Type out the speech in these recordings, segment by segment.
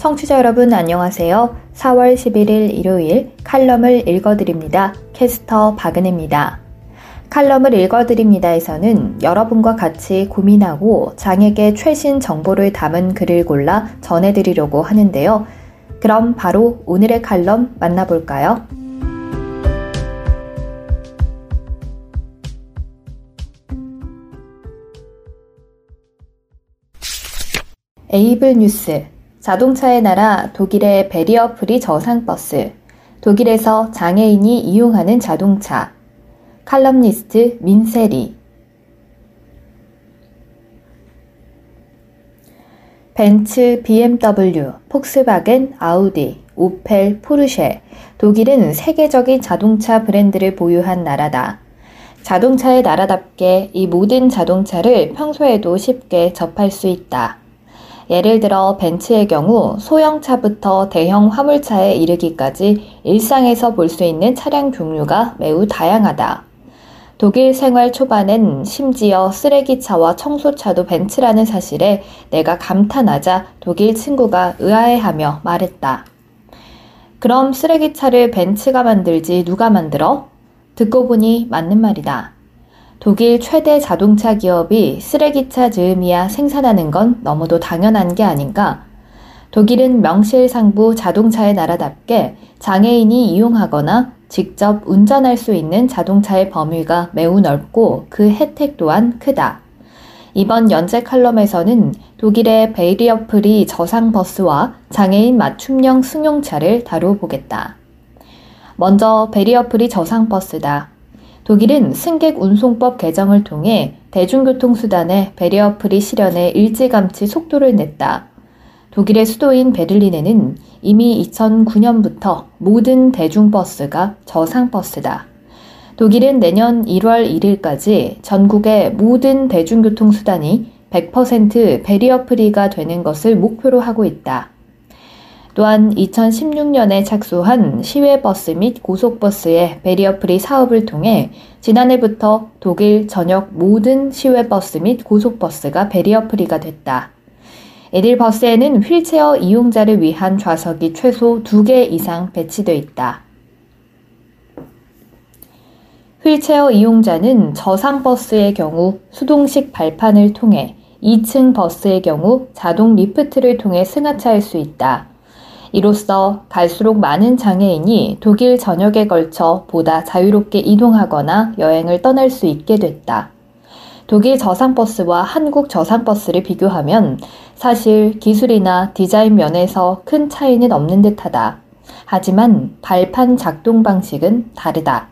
청취자 여러분 안녕하세요. 4월 11일 일요일 칼럼을 읽어드립니다. 캐스터 박은혜입니다. 칼럼을 읽어드립니다에서는 여러분과 같이 고민하고 장애계 최신 정보를 담은 글을 골라 전해드리려고 하는데요. 그럼 바로 오늘의 칼럼 만나볼까요? 에이블 뉴스 자동차의 나라 독일의 barrier free 저상버스 독일에서 장애인이 이용하는 자동차 칼럼니스트 민세리 벤츠, BMW, 폭스바겐, 아우디, 오펠, 포르쉐 독일은 세계적인 자동차 브랜드를 보유한 나라다. 자동차의 나라답게 이 모든 자동차를 평소에도 쉽게 접할 수 있다. 예를 들어 벤츠의 경우 소형차부터 대형 화물차에 이르기까지 일상에서 볼 수 있는 차량 종류가 매우 다양하다. 독일 생활 초반엔 심지어 쓰레기차와 청소차도 벤츠라는 사실에 내가 감탄하자 독일 친구가 의아해하며 말했다. 그럼 쓰레기차를 벤츠가 만들지 누가 만들어? 듣고 보니 맞는 말이다. 독일 최대 자동차 기업이 쓰레기차 즈음이야 생산하는 건 너무도 당연한 게 아닌가? 독일은 명실상부 자동차의 나라답게 장애인이 이용하거나 직접 운전할 수 있는 자동차의 범위가 매우 넓고 그 혜택 또한 크다. 이번 연재 칼럼에서는 독일의 barrier free 저상 버스와 장애인 맞춤형 승용차를 다뤄보겠다. 먼저 barrier free 저상 버스다. 독일은 승객 운송법 개정을 통해 대중교통수단의 barrier free 실현에 일찌감치 속도를 냈다. 독일의 수도인 베를린에는 이미 2009년부터 모든 대중버스가 저상버스다. 독일은 내년 1월 1일까지 전국의 모든 대중교통수단이 100% barrier free가 되는 것을 목표로 하고 있다. 또한 2016년에 착수한 시외버스 및 고속버스의 barrier free 사업을 통해 지난해부터 독일 전역 모든 시외버스 및 고속버스가 barrier free가 됐다. 이들 버스에는 휠체어 이용자를 위한 좌석이 최소 2개 이상 배치되어 있다. 휠체어 이용자는 저상 버스의 경우 수동식 발판을 통해 2층 버스의 경우 자동 리프트를 통해 승하차할 수 있다. 이로써 갈수록 많은 장애인이 독일 전역에 걸쳐 보다 자유롭게 이동하거나 여행을 떠날 수 있게 됐다. 독일 저상버스와 한국 저상버스를 비교하면 사실 기술이나 디자인 면에서 큰 차이는 없는 듯하다. 하지만 발판 작동 방식은 다르다.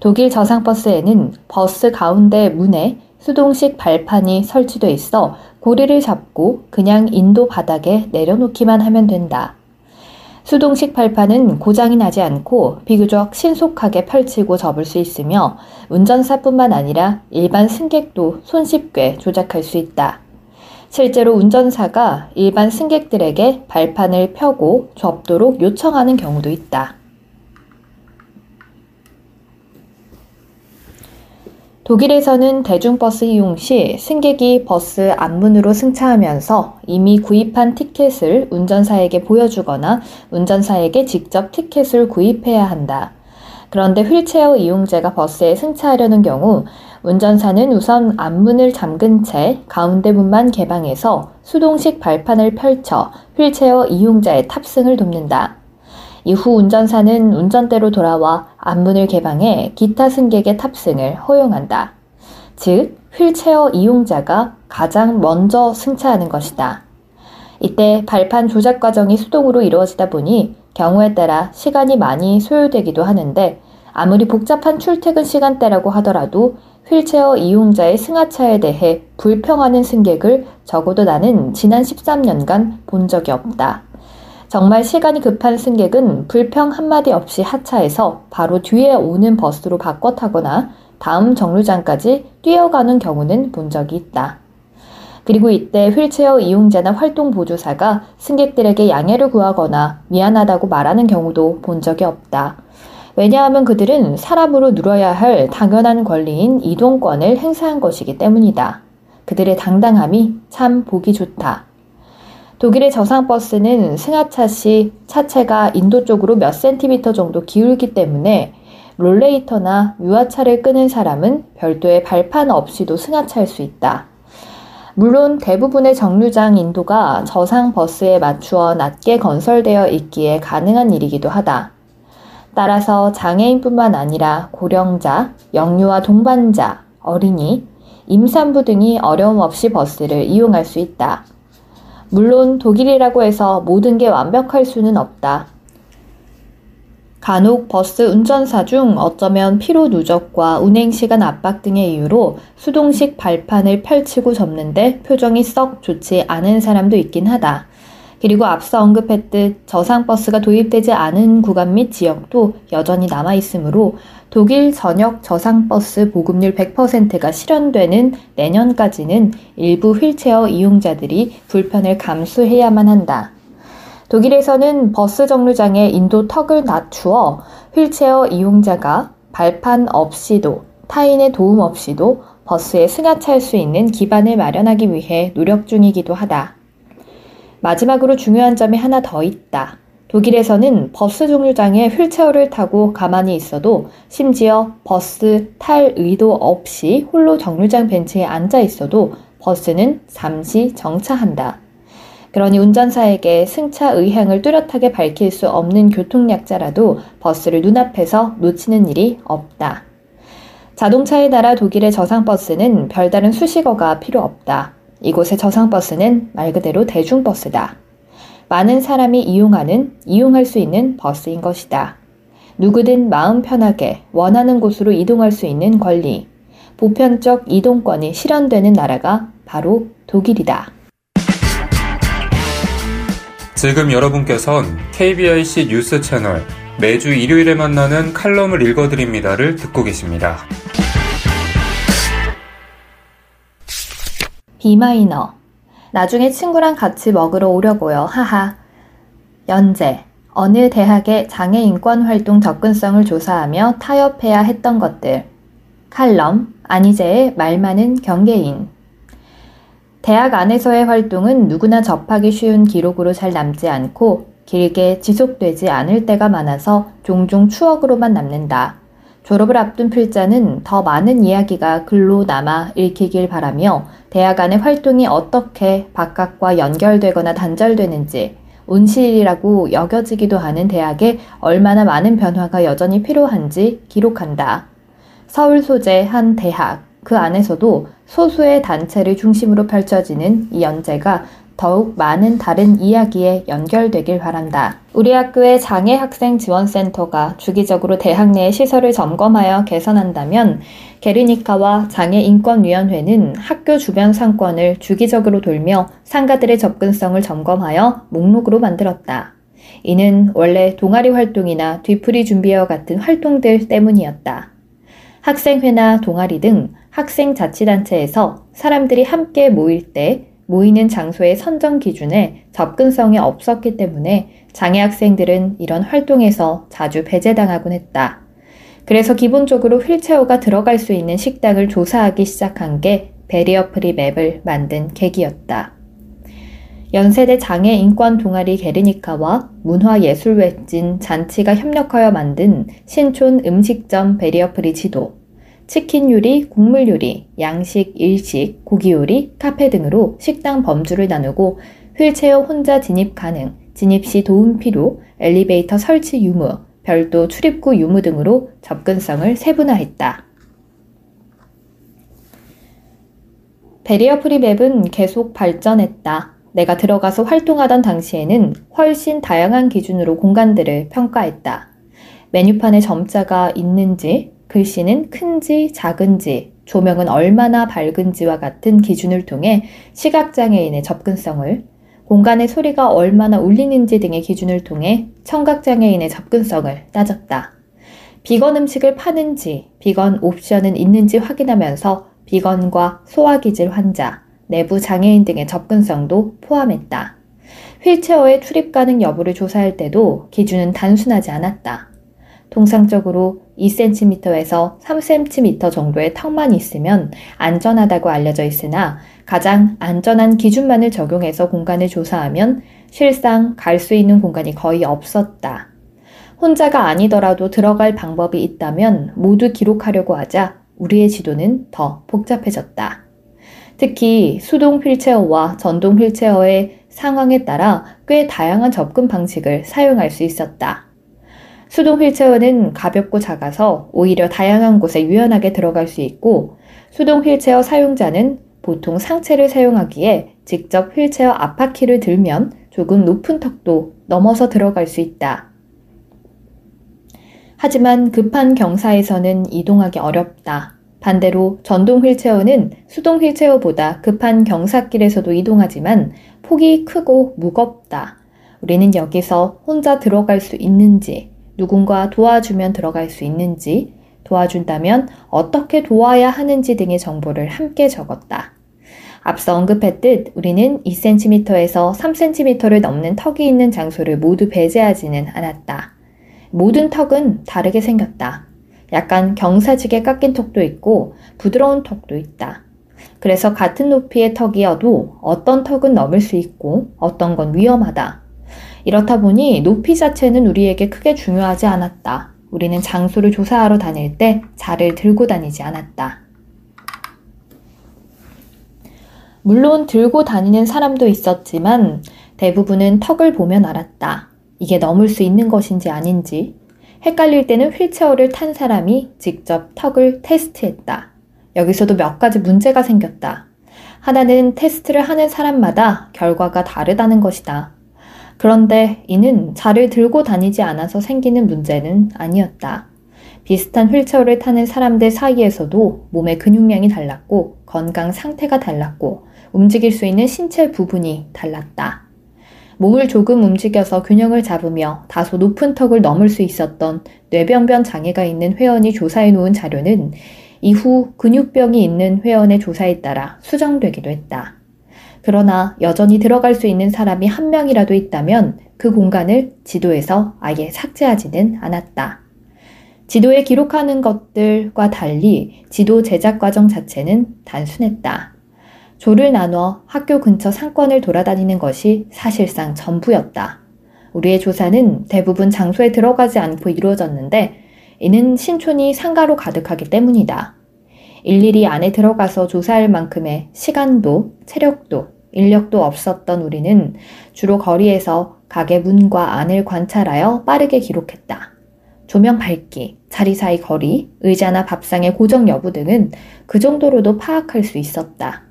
독일 저상버스에는 버스 가운데 문에 수동식 발판이 설치돼 있어 고리를 잡고 그냥 인도 바닥에 내려놓기만 하면 된다. 수동식 발판은 고장이 나지 않고 비교적 신속하게 펼치고 접을 수 있으며 운전사뿐만 아니라 일반 승객도 손쉽게 조작할 수 있다. 실제로 운전사가 일반 승객들에게 발판을 펴고 접도록 요청하는 경우도 있다. 독일에서는 대중버스 이용 시 승객이 버스 앞문으로 승차하면서 이미 구입한 티켓을 운전사에게 보여주거나 운전사에게 직접 티켓을 구입해야 한다. 그런데 휠체어 이용자가 버스에 승차하려는 경우 운전사는 우선 앞문을 잠근 채 가운데 문만 개방해서 수동식 발판을 펼쳐 휠체어 이용자의 탑승을 돕는다. 이후 운전사는 운전대로 돌아와 앞문을 개방해 기타 승객의 탑승을 허용한다. 즉, 휠체어 이용자가 가장 먼저 승차하는 것이다. 이때 발판 조작 과정이 수동으로 이루어지다 보니 경우에 따라 시간이 많이 소요되기도 하는데 아무리 복잡한 출퇴근 시간대라고 하더라도 휠체어 이용자의 승하차에 대해 불평하는 승객을 적어도 나는 지난 13년간 본 적이 없다. 정말 시간이 급한 승객은 불평 한마디 없이 하차해서 바로 뒤에 오는 버스로 바꿔 타거나 다음 정류장까지 뛰어가는 경우는 본 적이 있다. 그리고 이때 휠체어 이용자나 활동 보조사가 승객들에게 양해를 구하거나 미안하다고 말하는 경우도 본 적이 없다. 왜냐하면 그들은 사람으로 누려야 할 당연한 권리인 이동권을 행사한 것이기 때문이다. 그들의 당당함이 참 보기 좋다. 독일의 저상버스는 승하차 시 차체가 인도 쪽으로 몇 센티미터 정도 기울기 때문에 롤레이터나 유아차를 끄는 사람은 별도의 발판 없이도 승하차할 수 있다. 물론 대부분의 정류장 인도가 저상 버스에 맞추어 낮게 건설되어 있기에 가능한 일이기도 하다. 따라서 장애인뿐만 아니라 고령자, 영유아 동반자, 어린이, 임산부 등이 어려움 없이 버스를 이용할 수 있다. 물론 독일이라고 해서 모든 게 완벽할 수는 없다. 간혹 버스 운전사 중 어쩌면 피로 누적과 운행 시간 압박 등의 이유로 수동식 발판을 펼치고 접는데 표정이 썩 좋지 않은 사람도 있긴 하다. 그리고 앞서 언급했듯 저상버스가 도입되지 않은 구간 및 지역도 여전히 남아있으므로 독일 전역 저상버스 보급률 100%가 실현되는 내년까지는 일부 휠체어 이용자들이 불편을 감수해야만 한다. 독일에서는 버스 정류장에 인도 턱을 낮추어 휠체어 이용자가 발판 없이도 타인의 도움 없이도 버스에 승하차할 수 있는 기반을 마련하기 위해 노력 중이기도 하다. 마지막으로 중요한 점이 하나 더 있다. 독일에서는 버스 정류장에 휠체어를 타고 가만히 있어도 심지어 버스 탈 의도 없이 홀로 정류장 벤치에 앉아 있어도 버스는 잠시 정차한다. 그러니 운전사에게 승차 의향을 뚜렷하게 밝힐 수 없는 교통약자라도 버스를 눈앞에서 놓치는 일이 없다. 자동차의 나라 독일의 저상버스는 별다른 수식어가 필요 없다. 이곳의 저상버스는 말 그대로 대중버스다. 많은 사람이 이용하는, 이용할 수 있는 버스인 것이다. 누구든 마음 편하게 원하는 곳으로 이동할 수 있는 권리, 보편적 이동권이 실현되는 나라가 바로 독일이다. 지금 여러분께선 KBIC 뉴스 채널 매주 일요일에 만나는 칼럼을 읽어드립니다를 듣고 계십니다. 비마이너. 나중에 친구랑 같이 먹으러 오려고요. 하하. 연재. 어느 대학의 장애 인권 활동 접근성을 조사하며 타협해야 했던 것들. 칼럼. 안희재의 말 많은 경계인. 대학 안에서의 활동은 누구나 접하기 쉬운 기록으로 잘 남지 않고 길게 지속되지 않을 때가 많아서 종종 추억으로만 남는다. 졸업을 앞둔 필자는 더 많은 이야기가 글로 남아 읽히길 바라며 대학 안의 활동이 어떻게 바깥과 연결되거나 단절되는지 온실이라고 여겨지기도 하는 대학에 얼마나 많은 변화가 여전히 필요한지 기록한다. 서울 소재 한 대학, 그 안에서도 소수의 단체를 중심으로 펼쳐지는 이 연재가 더욱 많은 다른 이야기에 연결되길 바란다. 우리 학교의 장애 학생 지원센터가 주기적으로 대학 내 시설을 점검하여 개선한다면 게르니카와 장애인권위원회는 학교 주변 상권을 주기적으로 돌며 상가들의 접근성을 점검하여 목록으로 만들었다. 이는 원래 동아리 활동이나 뒤풀이 준비와 같은 활동들 때문이었다. 학생회나 동아리 등 학생 자치단체에서 사람들이 함께 모일 때 모이는 장소의 선정 기준에 접근성이 없었기 때문에 장애 학생들은 이런 활동에서 자주 배제당하곤 했다. 그래서 기본적으로 휠체어가 들어갈 수 있는 식당을 조사하기 시작한 게 barrier free map을 만든 계기였다. 연세대 장애 인권 동아리 게르니카와 문화예술웹진 잔치가 협력하여 만든 신촌 음식점 barrier free 지도, 치킨 요리, 국물 요리, 양식, 일식, 고기 요리, 카페 등으로 식당 범주를 나누고 휠체어 혼자 진입 가능, 진입 시 도움 필요, 엘리베이터 설치 유무, 별도 출입구 유무 등으로 접근성을 세분화했다. 베리어 프리맵은 계속 발전했다. 내가 들어가서 활동하던 당시에는 훨씬 다양한 기준으로 공간들을 평가했다. 메뉴판에 점자가 있는지, 글씨는 큰지 작은지, 조명은 얼마나 밝은지와 같은 기준을 통해 시각장애인의 접근성을, 공간의 소리가 얼마나 울리는지 등의 기준을 통해 청각장애인의 접근성을 따졌다. 비건 음식을 파는지, 비건 옵션은 있는지 확인하면서 비건과 소화기질 환자, 내부 장애인 등의 접근성도 포함했다. 휠체어의 출입 가능 여부를 조사할 때도 기준은 단순하지 않았다. 통상적으로 2cm에서 3cm 정도의 턱만 있으면 안전하다고 알려져 있으나 가장 안전한 기준만을 적용해서 공간을 조사하면 실상 갈 수 있는 공간이 거의 없었다. 혼자가 아니더라도 들어갈 방법이 있다면 모두 기록하려고 하자 우리의 지도는 더 복잡해졌다. 특히 수동 휠체어와 전동 휠체어의 상황에 따라 꽤 다양한 접근 방식을 사용할 수 있었다. 수동 휠체어는 가볍고 작아서 오히려 다양한 곳에 유연하게 들어갈 수 있고 수동 휠체어 사용자는 보통 상체를 사용하기에 직접 휠체어 앞바퀴를 들면 조금 높은 턱도 넘어서 들어갈 수 있다. 하지만 급한 경사에서는 이동하기 어렵다. 반대로 전동 휠체어는 수동 휠체어보다 급한 경사길에서도 이동하지만 폭이 크고 무겁다. 우리는 여기서 혼자 들어갈 수 있는지, 누군가 도와주면 들어갈 수 있는지, 도와준다면 어떻게 도와야 하는지 등의 정보를 함께 적었다. 앞서 언급했듯 우리는 2cm에서 3cm를 넘는 턱이 있는 장소를 모두 배제하지는 않았다. 모든 턱은 다르게 생겼다. 약간 경사지게 깎인 턱도 있고 부드러운 턱도 있다. 그래서 같은 높이의 턱이어도 어떤 턱은 넘을 수 있고 어떤 건 위험하다. 이렇다 보니 높이 자체는 우리에게 크게 중요하지 않았다. 우리는 장소를 조사하러 다닐 때 자를 들고 다니지 않았다. 물론 들고 다니는 사람도 있었지만 대부분은 턱을 보면 알았다. 이게 넘을 수 있는 것인지 아닌지. 헷갈릴 때는 휠체어를 탄 사람이 직접 턱을 테스트했다. 여기서도 몇 가지 문제가 생겼다. 하나는 테스트를 하는 사람마다 결과가 다르다는 것이다. 그런데 이는 자를 들고 다니지 않아서 생기는 문제는 아니었다. 비슷한 휠체어를 타는 사람들 사이에서도 몸의 근육량이 달랐고 건강 상태가 달랐고 움직일 수 있는 신체 부분이 달랐다. 몸을 조금 움직여서 균형을 잡으며 다소 높은 턱을 넘을 수 있었던 뇌병변 장애가 있는 회원이 조사해 놓은 자료는 이후 근육병이 있는 회원의 조사에 따라 수정되기도 했다. 그러나 여전히 들어갈 수 있는 사람이 한 명이라도 있다면 그 공간을 지도에서 아예 삭제하지는 않았다. 지도에 기록하는 것들과 달리 지도 제작 과정 자체는 단순했다. 조를 나눠 학교 근처 상권을 돌아다니는 것이 사실상 전부였다. 우리의 조사는 대부분 장소에 들어가지 않고 이루어졌는데 이는 신촌이 상가로 가득하기 때문이다. 일일이 안에 들어가서 조사할 만큼의 시간도 체력도 인력도 없었던 우리는 주로 거리에서 가게 문과 안을 관찰하여 빠르게 기록했다. 조명 밝기, 자리 사이 거리, 의자나 밥상의 고정 여부 등은 그 정도로도 파악할 수 있었다.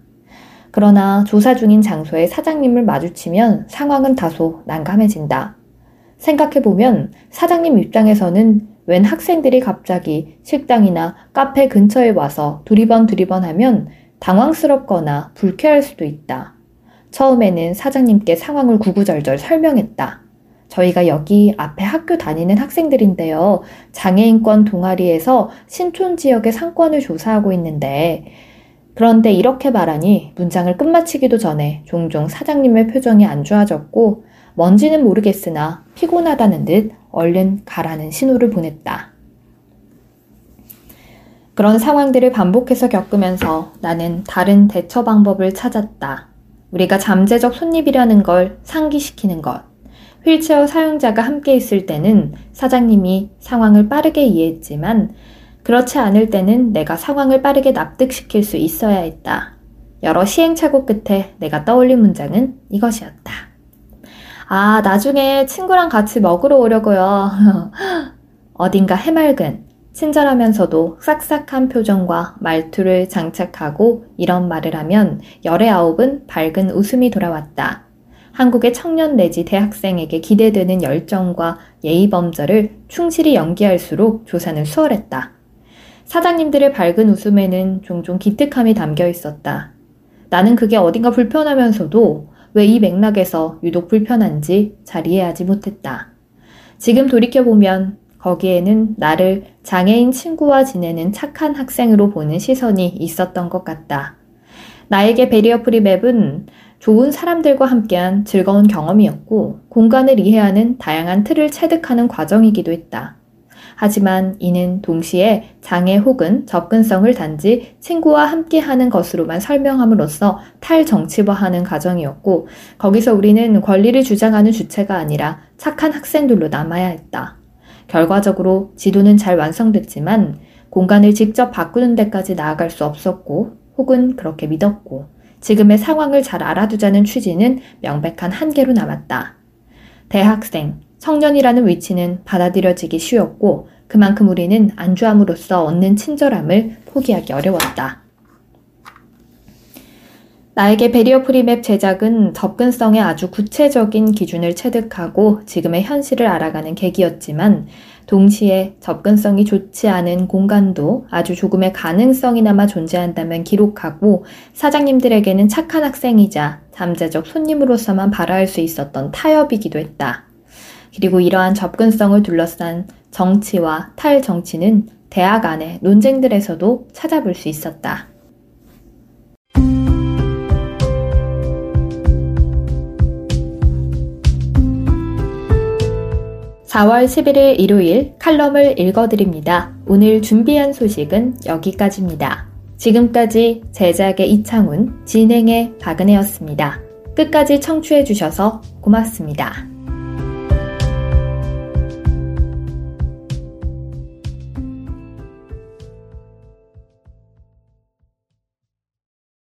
그러나 조사 중인 장소에 사장님을 마주치면 상황은 다소 난감해진다. 생각해보면 사장님 입장에서는 웬 학생들이 갑자기 식당이나 카페 근처에 와서 두리번 두리번 하면 당황스럽거나 불쾌할 수도 있다. 처음에는 사장님께 상황을 구구절절 설명했다. 저희가 여기 앞에 학교 다니는 학생들인데요. 장애인권 동아리에서 신촌 지역의 상권을 조사하고 있는데 그런데 이렇게 말하니 문장을 끝마치기도 전에 종종 사장님의 표정이 안 좋아졌고 뭔지는 모르겠으나 피곤하다는 듯 얼른 가라는 신호를 보냈다. 그런 상황들을 반복해서 겪으면서 나는 다른 대처 방법을 찾았다. 우리가 잠재적 손님이라는 걸 상기시키는 것. 휠체어 사용자가 함께 있을 때는 사장님이 상황을 빠르게 이해했지만 그렇지 않을 때는 내가 상황을 빠르게 납득시킬 수 있어야 했다. 여러 시행착오 끝에 내가 떠올린 문장은 이것이었다. 아, 나중에 친구랑 같이 먹으러 오려고요. 어딘가 해맑은, 친절하면서도 싹싹한 표정과 말투를 장착하고 이런 말을 하면 열의 아홉은 밝은 웃음이 돌아왔다. 한국의 청년 내지 대학생에게 기대되는 열정과 예의범절을 충실히 연기할수록 조사는 수월했다. 사장님들의 밝은 웃음에는 종종 기특함이 담겨 있었다. 나는 그게 어딘가 불편하면서도 왜 이 맥락에서 유독 불편한지 잘 이해하지 못했다. 지금 돌이켜보면 거기에는 나를 장애인 친구와 지내는 착한 학생으로 보는 시선이 있었던 것 같다. 나에게 barrier free map은 좋은 사람들과 함께한 즐거운 경험이었고 공간을 이해하는 다양한 틀을 체득하는 과정이기도 했다. 하지만 이는 동시에 장애 혹은 접근성을 단지 친구와 함께하는 것으로만 설명함으로써 탈정치화하는 과정이었고 거기서 우리는 권리를 주장하는 주체가 아니라 착한 학생들로 남아야 했다. 결과적으로 지도는 잘 완성됐지만 공간을 직접 바꾸는 데까지 나아갈 수 없었고 혹은 그렇게 믿었고 지금의 상황을 잘 알아두자는 취지는 명백한 한계로 남았다. 대학생, 청년이라는 위치는 받아들여지기 쉬웠고 그만큼 우리는 안주함으로써 얻는 친절함을 포기하기 어려웠다. 나에게 barrier free map 제작은 접근성에 아주 구체적인 기준을 체득하고 지금의 현실을 알아가는 계기였지만 동시에 접근성이 좋지 않은 공간도 아주 조금의 가능성이나마 존재한다면 기록하고 사장님들에게는 착한 학생이자 잠재적 손님으로서만 발화할 수 있었던 타협이기도 했다. 그리고 이러한 접근성을 둘러싼 정치와 탈정치는 대학 안의 논쟁들에서도 찾아볼 수 있었다. 4월 11일 일요일 칼럼을 읽어드립니다. 오늘 준비한 소식은 여기까지입니다. 지금까지 제작의 이창훈, 진행의 박은혜였습니다. 끝까지 청취해주셔서 고맙습니다.